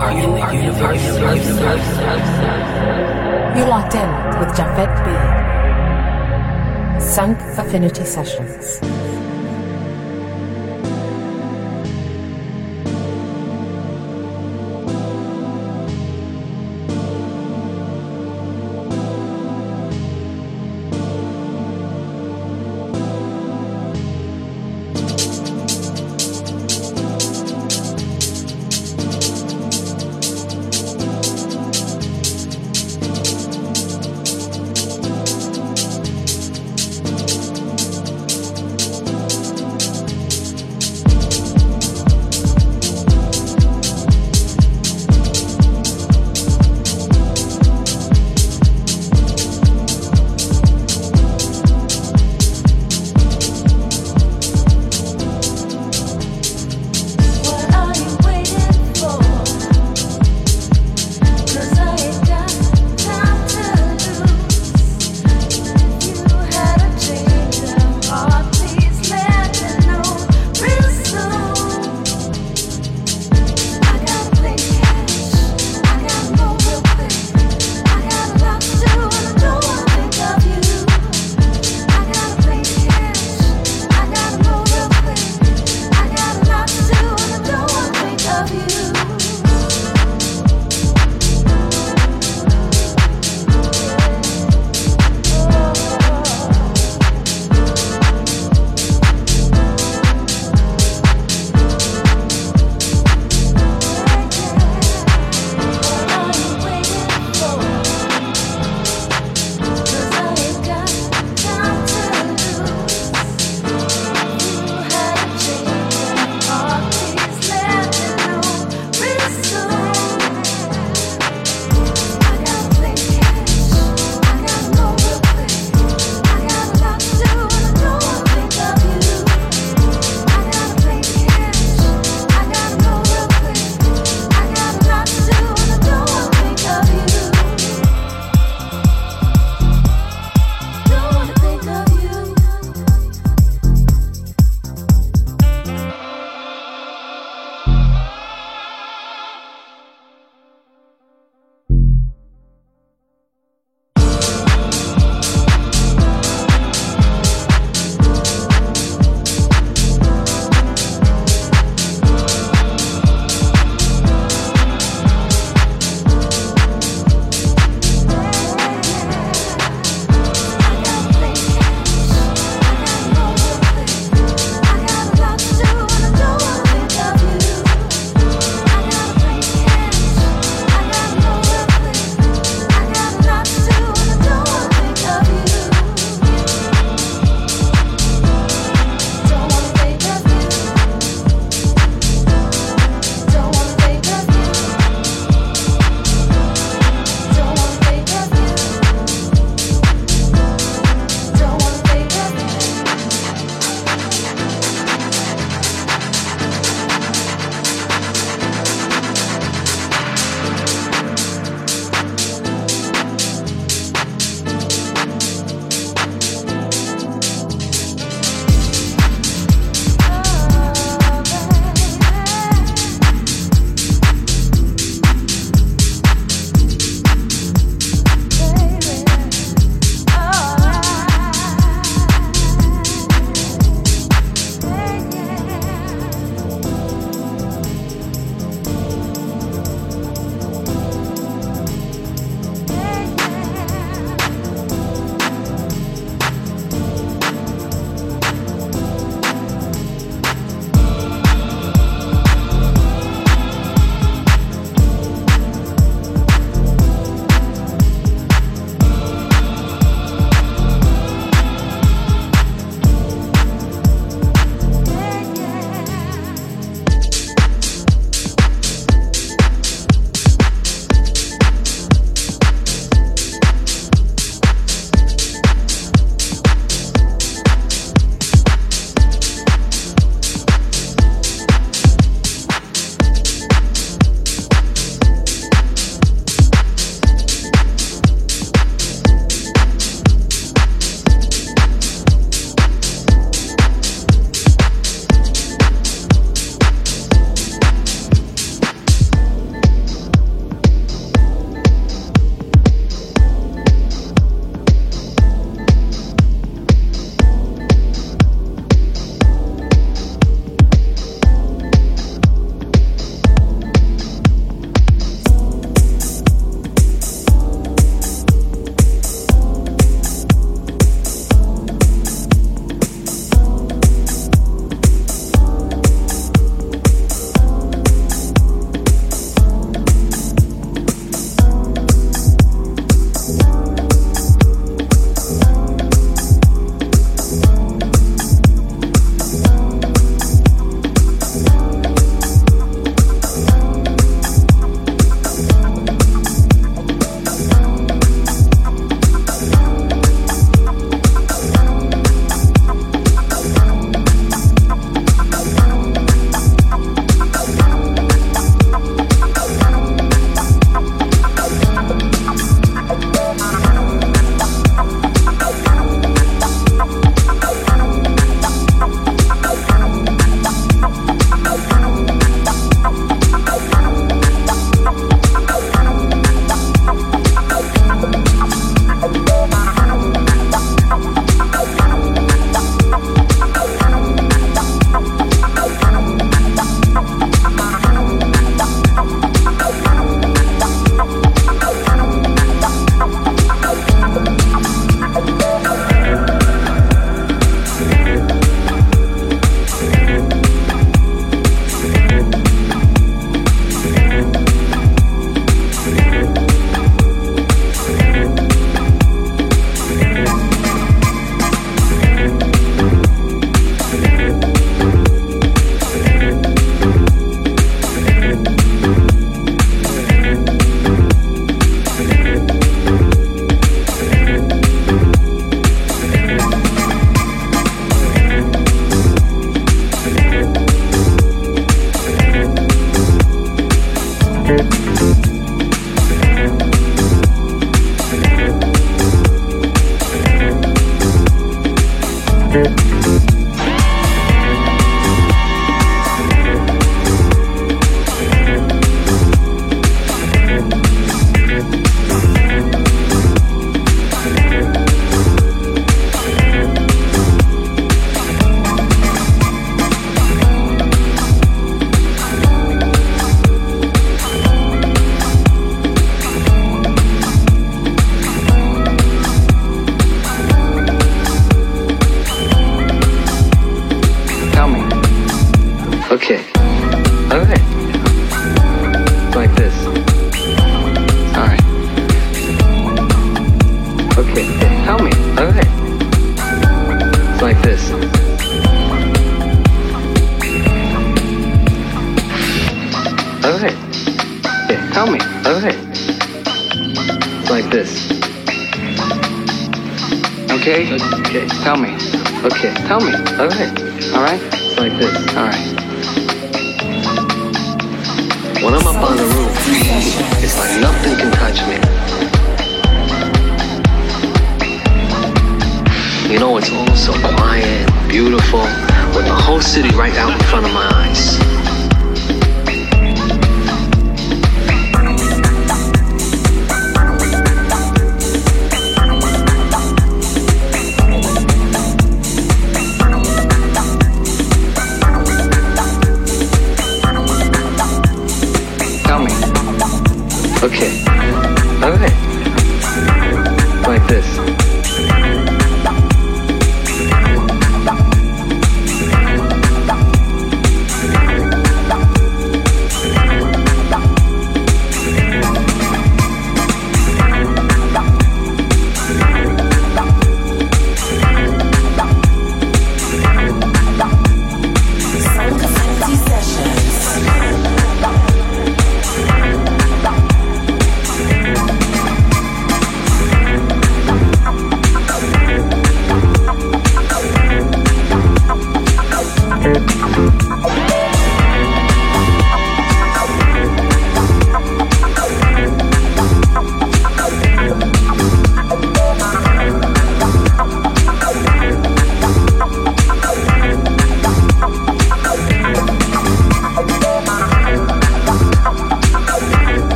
are in the universe. You're locked in with Jafet B. Sunk Affinity Sessions.